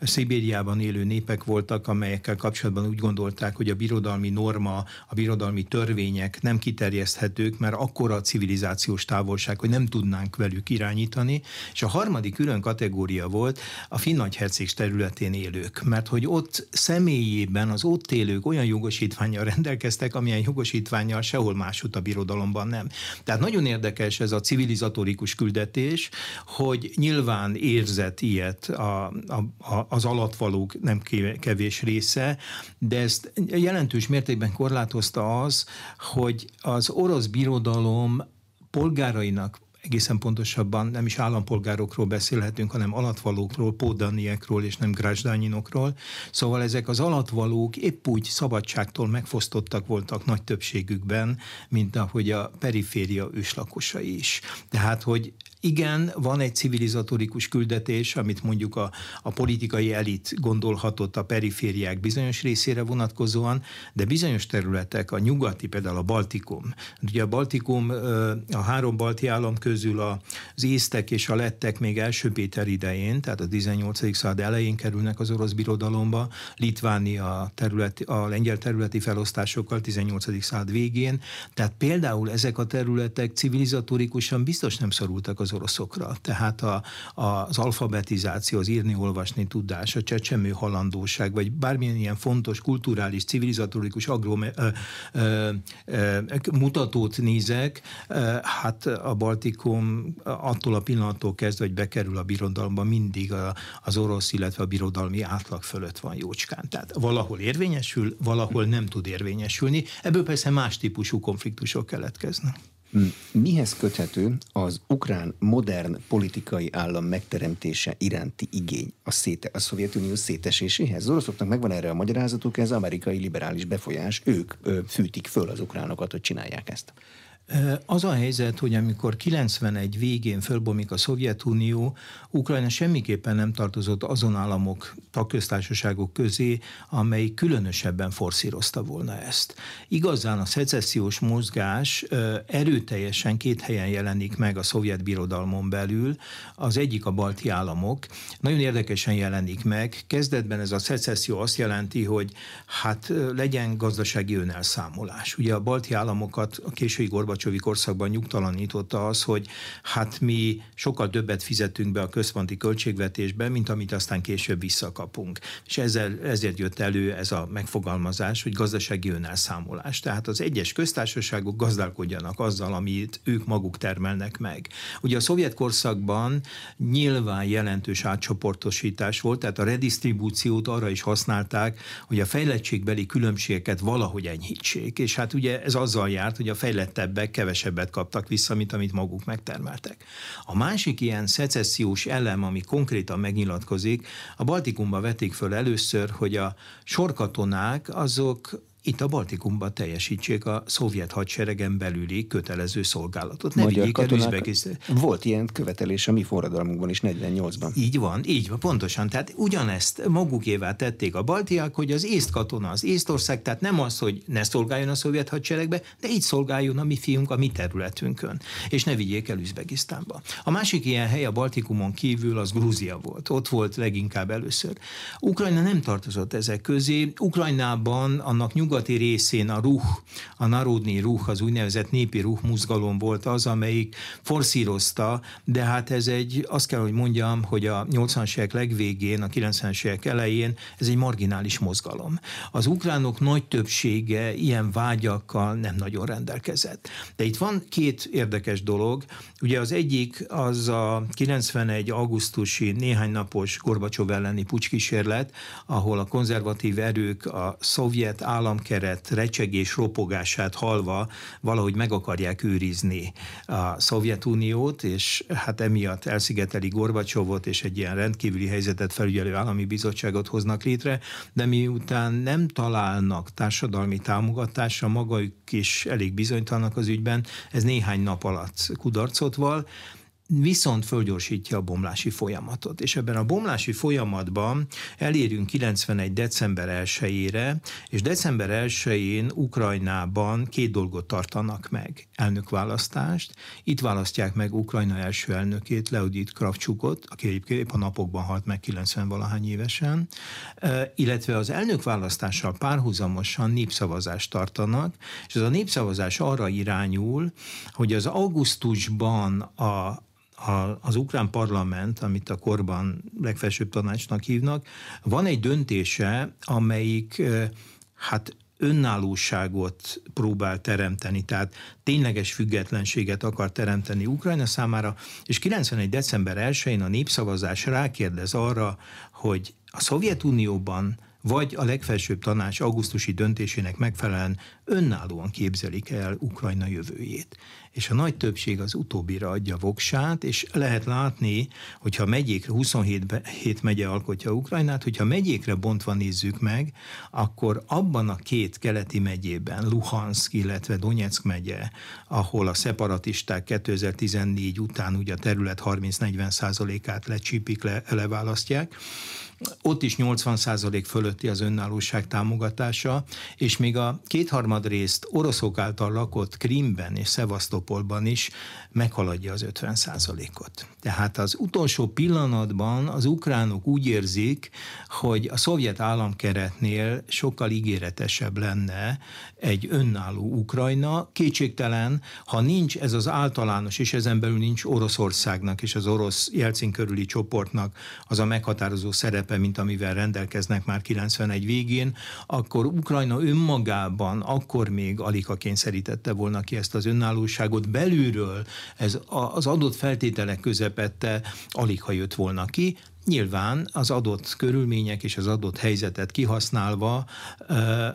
S2: Szibériában élő népek voltak, amelyekkel kapcsolatban úgy gondolták, hogy a birodalmi norma, a birodalmi törvények nem kiterjeszthetők, mert akkora a civilizációs távolság, hogy nem tudnánk velük irányítani, és a harmadik külön kategória volt a Finnagyherceg területén élők, mert hogy ott személyében az ott élők olyan jogosítványjal rendelkeztek, amilyen jogosítványjal sehol máshogy a birodalomban nem. Tehát nagyon érdekes ez a civilizatorikus küldetés, hogy nyilván érzett ilyet a, a, a, az alatvalók nem kevés része, de ezt jelentős mértékben korlátozta az, hogy az orosz birodalom polgárainak egészen pontosabban nem is állampolgárokról beszélhetünk, hanem alatvalókról, pódaniekról és nem grázsdányinokról. Szóval ezek az alatvalók épp úgy szabadságtól megfosztottak voltak nagy többségükben, mint ahogy a periféria őslakosai is. Tehát, hogy igen, van egy civilizatorikus küldetés, amit mondjuk a, a politikai elit gondolhatott a perifériák bizonyos részére vonatkozóan, de bizonyos területek, a nyugati, például a Baltikum. Ugye a Baltikum, a három balti állam közül az észtek és a lettek még első Péter idején, tehát a 18. század elején kerülnek az orosz birodalomba, Litvánia területi, a lengyel területi felosztásokkal 18. század végén, tehát például ezek a területek civilizatorikusan biztos nem szorultak az az oroszokra. Tehát a, a, az alfabetizáció, az írni-olvasni tudás, a csecsemő halandóság, vagy bármilyen ilyen fontos kulturális, civilizatorikus agrom, mutatót nézek, ö, hát a Baltikum attól a pillanattól kezdve, hogy bekerül a birodalomba, mindig a, az orosz, illetve a birodalmi átlag fölött van jócskán. Tehát valahol érvényesül, valahol nem tud érvényesülni. Ebből persze más típusú konfliktusok keletkeznek.
S1: Mihez köthető az ukrán modern politikai állam megteremtése iránti igény a, széte, a Szovjetunió széteséséhez? Az oroszoknak megvan erre a magyarázatuk, ez amerikai liberális befolyás, ők ö, fűtik föl az ukránokat, hogy csinálják ezt.
S2: Az a helyzet, hogy amikor 91 végén fölbomlik a Szovjetunió, Ukrajna semmiképpen nem tartozott azon államok, tagköztársaságok közé, amely különösebben forszírozta volna ezt. Igazán a szecessziós mozgás erőteljesen két helyen jelenik meg a szovjet birodalmon belül, az egyik a balti államok. Nagyon érdekesen jelenik meg. Kezdetben ez a szecesszió azt jelenti, hogy hát legyen gazdasági önelszámolás. Ugye a balti államokat a késői Gorbacsovi korszakban nyugtalanította az, hogy hát mi sokkal többet fizetünk be a központi költségvetésbe, mint amit aztán később visszakapunk. És ezzel, ezért jött elő ez a megfogalmazás, hogy gazdasági önelszámolás. Tehát az egyes köztársaságok gazdálkodjanak azzal, amit ők maguk termelnek meg. Ugye a szovjet korszakban nyilván jelentős átcsoportosítás volt, tehát a redistribúciót arra is használták, hogy a fejlettségbeli különbségeket valahogy enyhítsék. És hát ugye ez azzal járt, hogy a fejlettebbek meg kevesebbet kaptak vissza, mint amit maguk megtermeltek. A másik ilyen szecessziós elem, ami konkrétan megnyilatkozik, a Baltikumba vették föl először, hogy a sorkatonák azok itt a Baltikumban teljesítsék a szovjet hadseregen belüli kötelező szolgálatot.
S1: Ne Magyar katonák, Volt ilyen követelés a mi forradalmunkban is 48-ban.
S2: Így van, így van, pontosan. Tehát ugyanezt magukévá tették a baltiák, hogy az észt katona az Észtország, tehát nem az, hogy ne szolgáljon a szovjet hadseregbe, de így szolgáljon a mi fiunk a mi területünkön, és ne vigyék el Üzbegisztánba. A másik ilyen hely a Baltikumon kívül az Grúzia volt. Ott volt leginkább először. Ukrajna nem tartozott ezek közé. Ukrajnában annak nyugat nyugati részén a ruh, a narodni ruh, az úgynevezett népi ruh mozgalom volt az, amelyik forszírozta, de hát ez egy, azt kell, hogy mondjam, hogy a 80-as évek legvégén, a 90-es évek elején ez egy marginális mozgalom. Az ukránok nagy többsége ilyen vágyakkal nem nagyon rendelkezett. De itt van két érdekes dolog. Ugye az egyik az a 91. augusztusi néhány napos Gorbacsov elleni pucskísérlet, ahol a konzervatív erők a szovjet állam államkeret recsegés ropogását halva valahogy meg akarják őrizni a Szovjetuniót, és hát emiatt elszigeteli Gorbacsovot, és egy ilyen rendkívüli helyzetet felügyelő állami bizottságot hoznak létre, de miután nem találnak társadalmi támogatásra, magaik is elég bizonytalanak az ügyben, ez néhány nap alatt kudarcot val, viszont fölgyorsítja a bomlási folyamatot. És ebben a bomlási folyamatban elérünk 91. december 1-ére, és december 1-én Ukrajnában két dolgot tartanak meg. Elnökválasztást, itt választják meg Ukrajna első elnökét, Leodit Kravcsukot, aki egyébként a napokban halt meg 90 valahány évesen, illetve az elnökválasztással párhuzamosan népszavazást tartanak, és ez a népszavazás arra irányul, hogy az augusztusban a a, az ukrán parlament, amit a korban legfelsőbb tanácsnak hívnak, van egy döntése, amelyik hát önállóságot próbál teremteni, tehát tényleges függetlenséget akar teremteni Ukrajna számára, és 91. december 1-én a népszavazás rákérdez arra, hogy a Szovjetunióban vagy a legfelsőbb tanács augusztusi döntésének megfelelően önállóan képzelik el Ukrajna jövőjét és a nagy többség az utóbbira adja voksát, és lehet látni, hogyha megyékre, 27 hét megye alkotja Ukrajnát, hogyha megyékre bontva nézzük meg, akkor abban a két keleti megyében, Luhansk, illetve Donetsk megye, ahol a szeparatisták 2014 után ugye a terület 30-40 százalékát lecsípik, le, leválasztják, ott is 80% fölötti az önállóság támogatása, és még a kétharmad részt oroszok által lakott Krimben és Szevasztopolban is meghaladja az 50%-ot. Tehát az utolsó pillanatban az ukránok úgy érzik, hogy a szovjet államkeretnél sokkal ígéretesebb lenne egy önálló Ukrajna. Kétségtelen, ha nincs ez az általános, és ezen belül nincs Oroszországnak és az orosz Jelcin körüli csoportnak az a meghatározó szerepe, mint amivel rendelkeznek már 91 végén, akkor Ukrajna önmagában akkor még alig ha kényszerítette volna ki ezt az önállóságot. Belülről, ez az adott feltételek közepette alig ha jött volna ki, Nyilván az adott körülmények és az adott helyzetet kihasználva,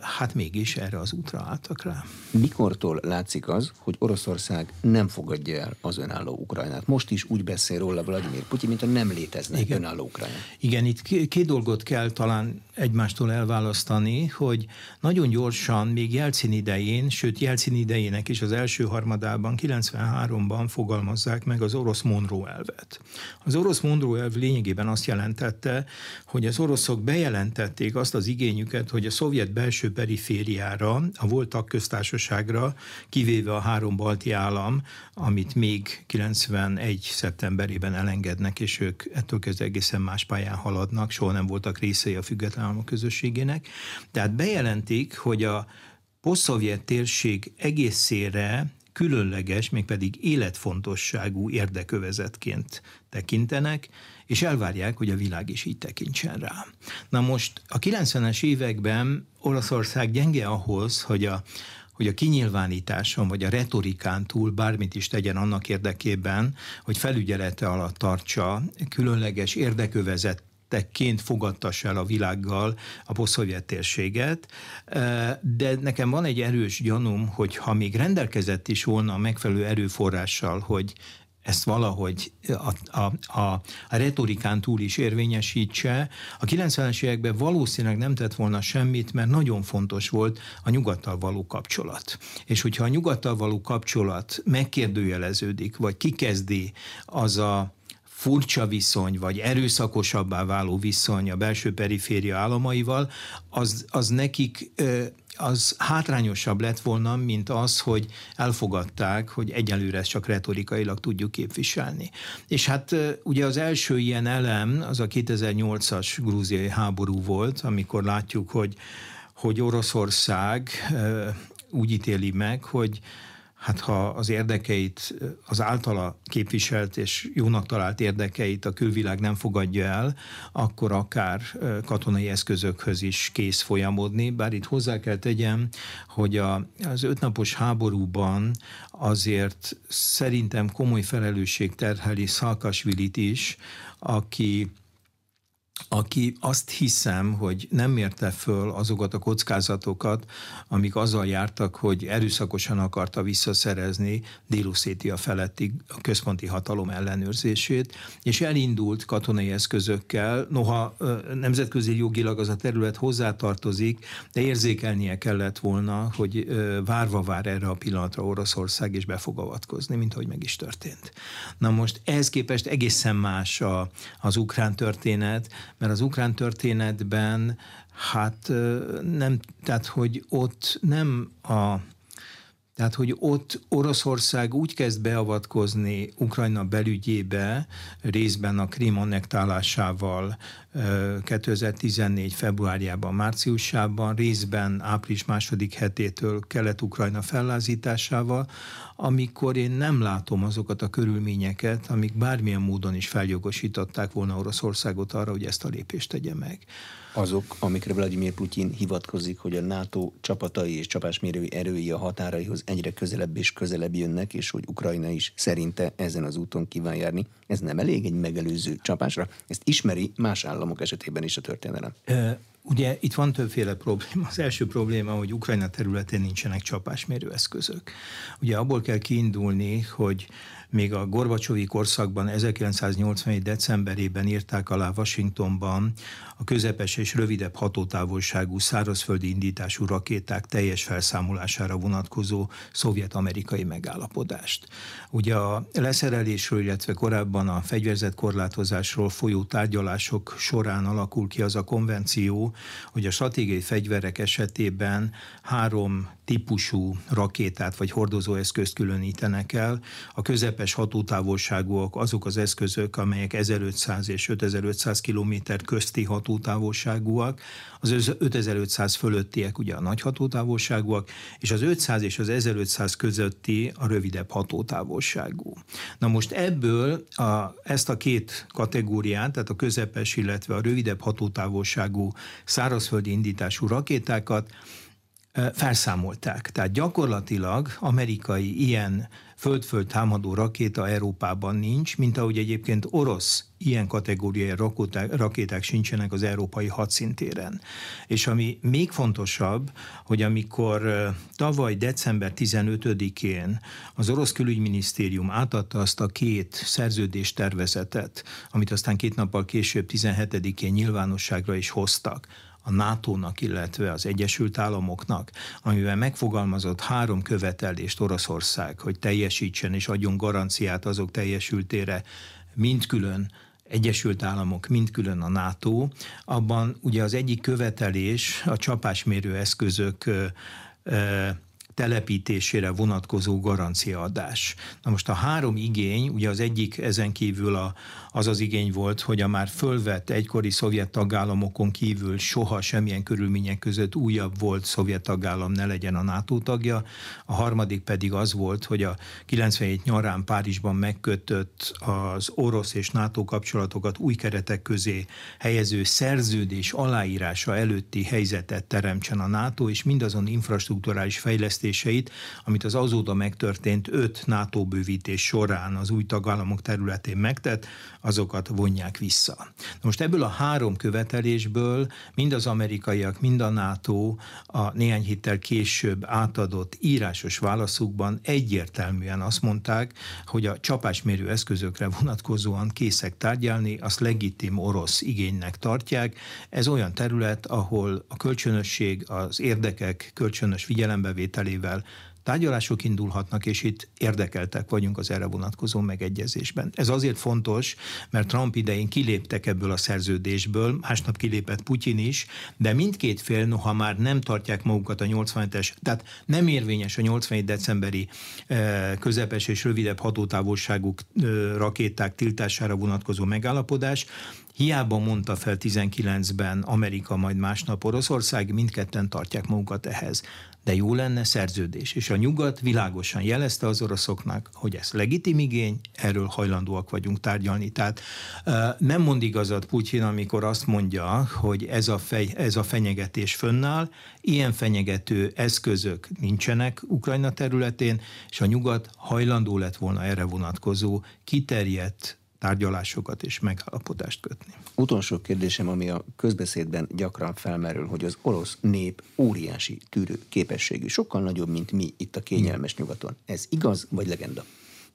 S2: hát mégis erre az útra álltak rá.
S1: Mikortól látszik az, hogy Oroszország nem fogadja el az önálló Ukrajnát? Most is úgy beszél róla Vladimir Putyin, mint a nem létezne Igen. önálló Ukrajna.
S2: Igen, itt két dolgot kell talán egymástól elválasztani, hogy nagyon gyorsan, még Jelcin idején, sőt Jelcin idejének is az első harmadában, 93-ban fogalmazzák meg az orosz Monroe elvet. Az orosz Monroe elv lényegében azt jelentette, hogy az oroszok bejelentették azt az igényüket, hogy a szovjet belső perifériára, a volt köztársaságra, kivéve a három balti állam, amit még 91. szeptemberében elengednek, és ők ettől kezdve egészen más pályán haladnak, soha nem voltak részei a független államok közösségének. Tehát bejelentik, hogy a posztszovjet térség egészére különleges, mégpedig életfontosságú érdekövezetként tekintenek, és elvárják, hogy a világ is így tekintsen rá. Na most a 90-es években Olaszország gyenge ahhoz, hogy a, hogy a kinyilvánításon vagy a retorikán túl bármit is tegyen annak érdekében, hogy felügyelete alatt tartsa különleges érdekövezet szigetekként fogadtassa el a világgal a posztszovjet térséget, de nekem van egy erős gyanúm, hogy ha még rendelkezett is volna a megfelelő erőforrással, hogy ezt valahogy a, a, a, a retorikán túl is érvényesítse. A 90-es években valószínűleg nem tett volna semmit, mert nagyon fontos volt a nyugattal való kapcsolat. És hogyha a nyugattal való kapcsolat megkérdőjeleződik, vagy kikezdi az a furcsa viszony, vagy erőszakosabbá váló viszony a belső periféria államaival, az, az nekik az hátrányosabb lett volna, mint az, hogy elfogadták, hogy egyelőre ezt csak retorikailag tudjuk képviselni. És hát ugye az első ilyen elem az a 2008-as grúziai háború volt, amikor látjuk, hogy, hogy Oroszország úgy ítéli meg, hogy hát ha az érdekeit, az általa képviselt és jónak talált érdekeit a külvilág nem fogadja el, akkor akár katonai eszközökhöz is kész folyamodni, bár itt hozzá kell tegyem, hogy a, az ötnapos háborúban azért szerintem komoly felelősség terheli Szalkasvilit is, aki aki azt hiszem, hogy nem mérte föl azokat a kockázatokat, amik azzal jártak, hogy erőszakosan akarta visszaszerezni Déluszétia feletti a központi hatalom ellenőrzését, és elindult katonai eszközökkel, noha nemzetközi jogilag az a terület hozzátartozik, de érzékelnie kellett volna, hogy várva vár erre a pillanatra Oroszország, és be fog avatkozni, mint ahogy meg is történt. Na most ehhez képest egészen más a, az ukrán történet, mert az ukrán történetben hát nem, tehát hogy ott nem a tehát, hogy ott Oroszország úgy kezd beavatkozni Ukrajna belügyébe, részben a Krím annektálásával 2014. februárjában, márciusában, részben április második hetétől Kelet-Ukrajna fellázításával, amikor én nem látom azokat a körülményeket, amik bármilyen módon is feljogosították volna Oroszországot arra, hogy ezt a lépést tegye meg
S1: azok, amikre Vladimir Putyin hivatkozik, hogy a NATO csapatai és csapásmérői erői a határaihoz egyre közelebb és közelebb jönnek, és hogy Ukrajna is szerinte ezen az úton kíván járni. Ez nem elég egy megelőző csapásra? Ezt ismeri más államok esetében is a történelem.
S2: Ugye itt van többféle probléma. Az első probléma, hogy Ukrajna területén nincsenek csapásmérő eszközök. Ugye abból kell kiindulni, hogy még a Gorbacsovi korszakban 1981. decemberében írták alá Washingtonban a közepes és rövidebb hatótávolságú szárazföldi indítású rakéták teljes felszámolására vonatkozó szovjet-amerikai megállapodást. Ugye a leszerelésről, illetve korábban a fegyverzet korlátozásról folyó tárgyalások során alakul ki az a konvenció, hogy a stratégiai fegyverek esetében három típusú rakétát vagy hordozóeszközt különítenek el. A közepes hatótávolságúak azok az eszközök, amelyek 1500 és 5500 km közti hatótávolságúak, az 5500 fölöttiek ugye a nagy hatótávolságúak, és az 500 és az 1500 közötti a rövidebb hatótávolságú. Na most ebből a, ezt a két kategóriát, tehát a közepes, illetve a rövidebb hatótávolságú szárazföldi indítású rakétákat felszámolták. Tehát gyakorlatilag amerikai ilyen föld-föld támadó rakéta Európában nincs, mint ahogy egyébként orosz ilyen kategóriai rakéták, sincsenek az európai hadszintéren. És ami még fontosabb, hogy amikor tavaly december 15-én az orosz külügyminisztérium átadta azt a két szerződéstervezetet, amit aztán két nappal később 17-én nyilvánosságra is hoztak, a NATO-nak, illetve az Egyesült Államoknak, amivel megfogalmazott három követelést Oroszország, hogy teljesítsen és adjon garanciát azok teljesültére, mind külön Egyesült Államok, mind külön a NATO, abban ugye az egyik követelés a csapásmérő eszközök telepítésére vonatkozó garanciaadás. Na most a három igény, ugye az egyik ezen kívül a, az az igény volt, hogy a már fölvett egykori szovjet tagállamokon kívül soha semmilyen körülmények között újabb volt szovjet tagállam ne legyen a NATO tagja. A harmadik pedig az volt, hogy a 97 nyarán Párizsban megkötött az orosz és NATO kapcsolatokat új keretek közé helyező szerződés aláírása előtti helyzetet teremtsen a NATO, és mindazon infrastruktúrális fejlesztés fejlesztéseit, amit az azóta megtörtént öt NATO bővítés során az új tagállamok területén megtett, azokat vonják vissza. Most ebből a három követelésből mind az amerikaiak, mind a NATO a néhány héttel később átadott írásos válaszukban egyértelműen azt mondták, hogy a csapásmérő eszközökre vonatkozóan készek tárgyalni, azt legitim orosz igénynek tartják. Ez olyan terület, ahol a kölcsönösség, az érdekek kölcsönös figyelembevételével tárgyalások indulhatnak, és itt érdekeltek vagyunk az erre vonatkozó megegyezésben. Ez azért fontos, mert Trump idején kiléptek ebből a szerződésből, másnap kilépett Putyin is, de mindkét fél, noha már nem tartják magukat a 87-es, tehát nem érvényes a 87 decemberi eh, közepes és rövidebb hatótávolságú eh, rakéták tiltására vonatkozó megállapodás, Hiába mondta fel 19-ben Amerika, majd másnap Oroszország, mindketten tartják magukat ehhez de jó lenne szerződés. És a nyugat világosan jelezte az oroszoknak, hogy ez legitim igény, erről hajlandóak vagyunk tárgyalni. Tehát nem mond igazat Putyin, amikor azt mondja, hogy ez a, fej, ez a fenyegetés fönnáll, ilyen fenyegető eszközök nincsenek Ukrajna területén, és a nyugat hajlandó lett volna erre vonatkozó kiterjedt tárgyalásokat és megállapodást kötni.
S1: Utolsó kérdésem, ami a közbeszédben gyakran felmerül, hogy az orosz nép óriási tűrő képességű, sokkal nagyobb, mint mi itt a kényelmes nyugaton. Ez igaz vagy legenda?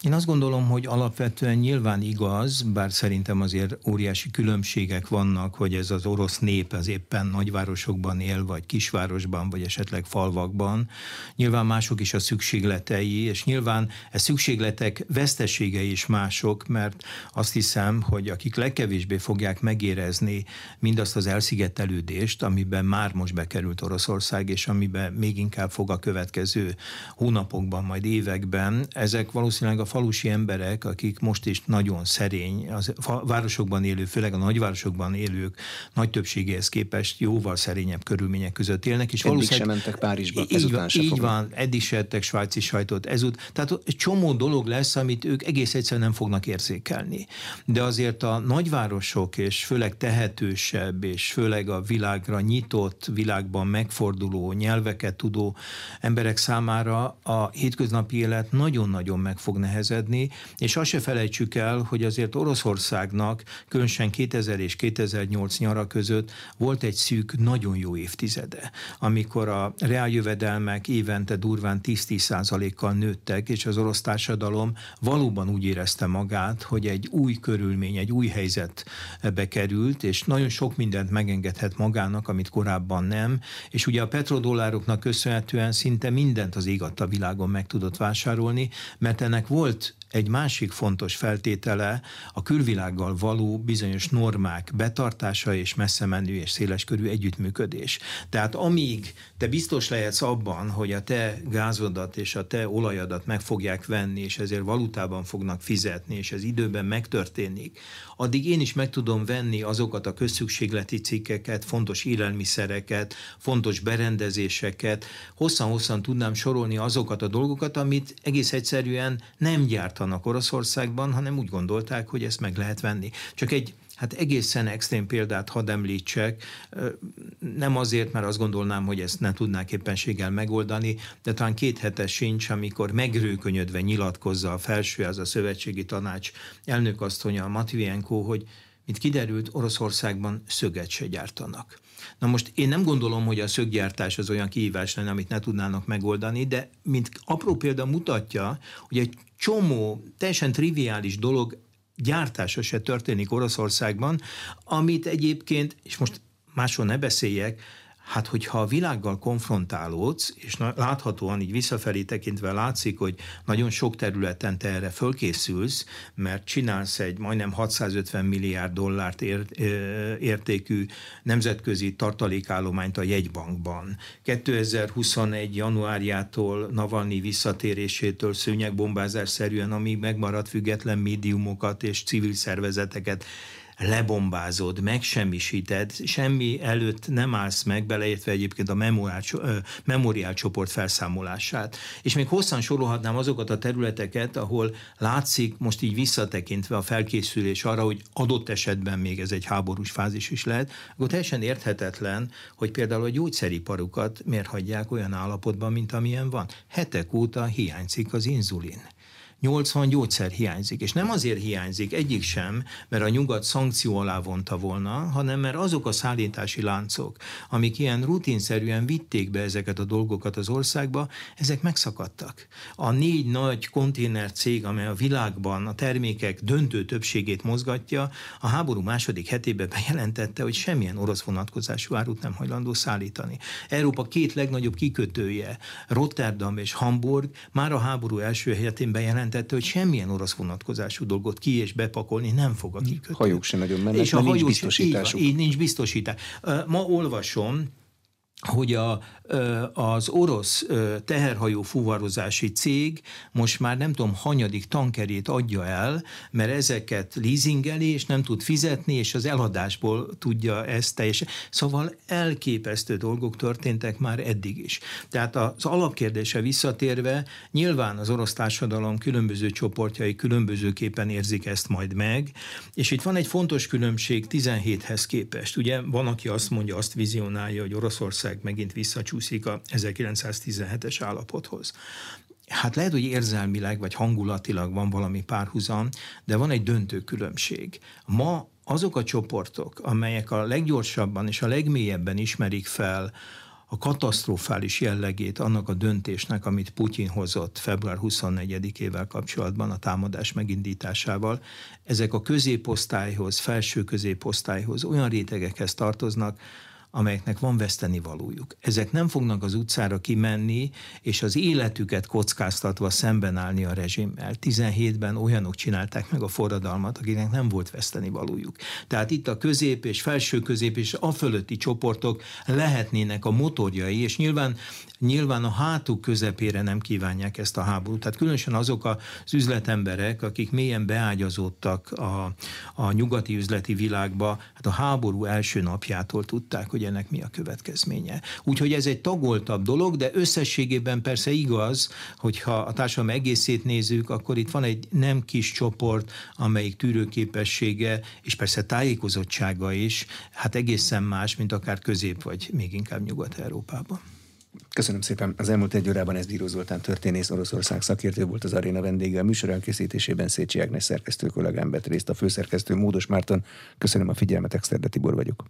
S2: Én azt gondolom, hogy alapvetően nyilván igaz, bár szerintem azért óriási különbségek vannak, hogy ez az orosz nép az éppen nagyvárosokban él, vagy kisvárosban, vagy esetleg falvakban. Nyilván mások is a szükségletei, és nyilván e szükségletek veszteségei is mások, mert azt hiszem, hogy akik legkevésbé fogják megérezni mindazt az elszigetelődést, amiben már most bekerült Oroszország, és amiben még inkább fog a következő hónapokban, majd években, ezek valószínűleg a falusi emberek, akik most is nagyon szerény, az városokban élő, főleg a nagyvárosokban élők nagy többségéhez képest jóval szerényebb körülmények között élnek.
S1: És eddig sem mentek Párizsba, így van,
S2: így van, eddig se ettek svájci sajtot, ezút. Tehát egy csomó dolog lesz, amit ők egész egyszerűen nem fognak érzékelni. De azért a nagyvárosok, és főleg tehetősebb, és főleg a világra nyitott, világban megforduló, nyelveket tudó emberek számára a hétköznapi élet nagyon-nagyon meg fog nehezni nehezedni, és azt se felejtsük el, hogy azért Oroszországnak különösen 2000 és 2008 nyara között volt egy szűk, nagyon jó évtizede, amikor a reáljövedelmek évente durván 10-10 kal nőttek, és az orosz társadalom valóban úgy érezte magát, hogy egy új körülmény, egy új helyzetbe került, és nagyon sok mindent megengedhet magának, amit korábban nem, és ugye a petrodollároknak köszönhetően szinte mindent az ég világon meg tudott vásárolni, mert ennek volt volt egy másik fontos feltétele a külvilággal való bizonyos normák betartása és messze menő és széleskörű együttműködés. Tehát amíg te biztos lehetsz abban, hogy a te gázodat és a te olajadat meg fogják venni, és ezért valutában fognak fizetni, és ez időben megtörténik, addig én is meg tudom venni azokat a közszükségleti cikkeket, fontos élelmiszereket, fontos berendezéseket, hosszan-hosszan tudnám sorolni azokat a dolgokat, amit egész egyszerűen nem gyártanak Oroszországban, hanem úgy gondolták, hogy ezt meg lehet venni. Csak egy Hát egészen extrém példát hadd említsek, nem azért, mert azt gondolnám, hogy ezt ne tudnák éppenséggel megoldani, de talán két hete sincs, amikor megrőkönyödve nyilatkozza a felső, az a szövetségi tanács elnökasszonya Matvienko, hogy mint kiderült, Oroszországban szöget se gyártanak. Na most én nem gondolom, hogy a szöggyártás az olyan kihívás lenne, amit ne tudnának megoldani, de mint apró példa mutatja, hogy egy csomó teljesen triviális dolog gyártása se történik Oroszországban, amit egyébként, és most máshol ne beszéljek, Hát, hogyha a világgal konfrontálódsz, és láthatóan így visszafelé tekintve látszik, hogy nagyon sok területen te erre fölkészülsz, mert csinálsz egy majdnem 650 milliárd dollárt ér, értékű nemzetközi tartalékállományt a jegybankban. 2021. januárjától Navalnyi visszatérésétől szőnyegbombázás szerűen, amíg megmaradt független médiumokat és civil szervezeteket lebombázod, megsemmisíted, semmi előtt nem állsz meg, beleértve egyébként a memoriál, memoriál csoport felszámolását. És még hosszan sorolhatnám azokat a területeket, ahol látszik most így visszatekintve a felkészülés arra, hogy adott esetben még ez egy háborús fázis is lehet, akkor teljesen érthetetlen, hogy például a gyógyszeriparukat miért hagyják olyan állapotban, mint amilyen van. Hetek óta hiányzik az inzulin. 80 gyógyszer hiányzik. És nem azért hiányzik, egyik sem, mert a nyugat szankció alá vonta volna, hanem mert azok a szállítási láncok, amik ilyen rutinszerűen vitték be ezeket a dolgokat az országba, ezek megszakadtak. A négy nagy konténer cég, amely a világban a termékek döntő többségét mozgatja, a háború második hetében bejelentette, hogy semmilyen orosz vonatkozású árut nem hajlandó szállítani. Európa két legnagyobb kikötője, Rotterdam és Hamburg már a háború első hetén bejelentette, bejelentette, hogy semmilyen orosz vonatkozású dolgot ki és bepakolni nem fog a kikötő.
S1: Hajók sem nagyon mennek, és a nincs biztosításuk.
S2: Így, így nincs biztosítás. Ma olvasom, hogy a, az orosz teherhajó fuvarozási cég most már nem tudom, hanyadik tankerét adja el, mert ezeket leasingeli, és nem tud fizetni, és az eladásból tudja ezt teljesen. Szóval elképesztő dolgok történtek már eddig is. Tehát az alapkérdése visszatérve, nyilván az orosz társadalom különböző csoportjai különbözőképpen érzik ezt majd meg, és itt van egy fontos különbség 17-hez képest. Ugye van, aki azt mondja, azt vizionálja, hogy Oroszország megint visszacsúszik a 1917-es állapothoz. Hát lehet, hogy érzelmileg vagy hangulatilag van valami párhuzam, de van egy döntő különbség. Ma azok a csoportok, amelyek a leggyorsabban és a legmélyebben ismerik fel a katasztrofális jellegét annak a döntésnek, amit Putyin hozott február 24-ével kapcsolatban a támadás megindításával, ezek a középosztályhoz, felső középosztályhoz, olyan rétegekhez tartoznak, amelyeknek van veszteni valójuk. Ezek nem fognak az utcára kimenni, és az életüket kockáztatva szemben állni a rezsimmel. 17-ben olyanok csinálták meg a forradalmat, akiknek nem volt veszteni valójuk. Tehát itt a közép és felső közép és a fölötti csoportok lehetnének a motorjai, és nyilván nyilván a hátuk közepére nem kívánják ezt a háborút. Tehát különösen azok az üzletemberek, akik mélyen beágyazódtak a, a nyugati üzleti világba, hát a háború első napjától tudták, hogy ennek mi a következménye. Úgyhogy ez egy tagoltabb dolog, de összességében persze igaz, hogyha a társadalom egészét nézzük, akkor itt van egy nem kis csoport, amelyik tűrőképessége, és persze tájékozottsága is, hát egészen más, mint akár közép vagy még inkább Nyugat-Európában.
S1: Köszönöm szépen. Az elmúlt egy órában ez Díró Zoltán történész Oroszország szakértő volt az aréna vendége. A műsor elkészítésében Szécsi Ágnes szerkesztő kollégám vett részt, a főszerkesztő Módos Márton. Köszönöm a figyelmet, Exterde Tibor vagyok.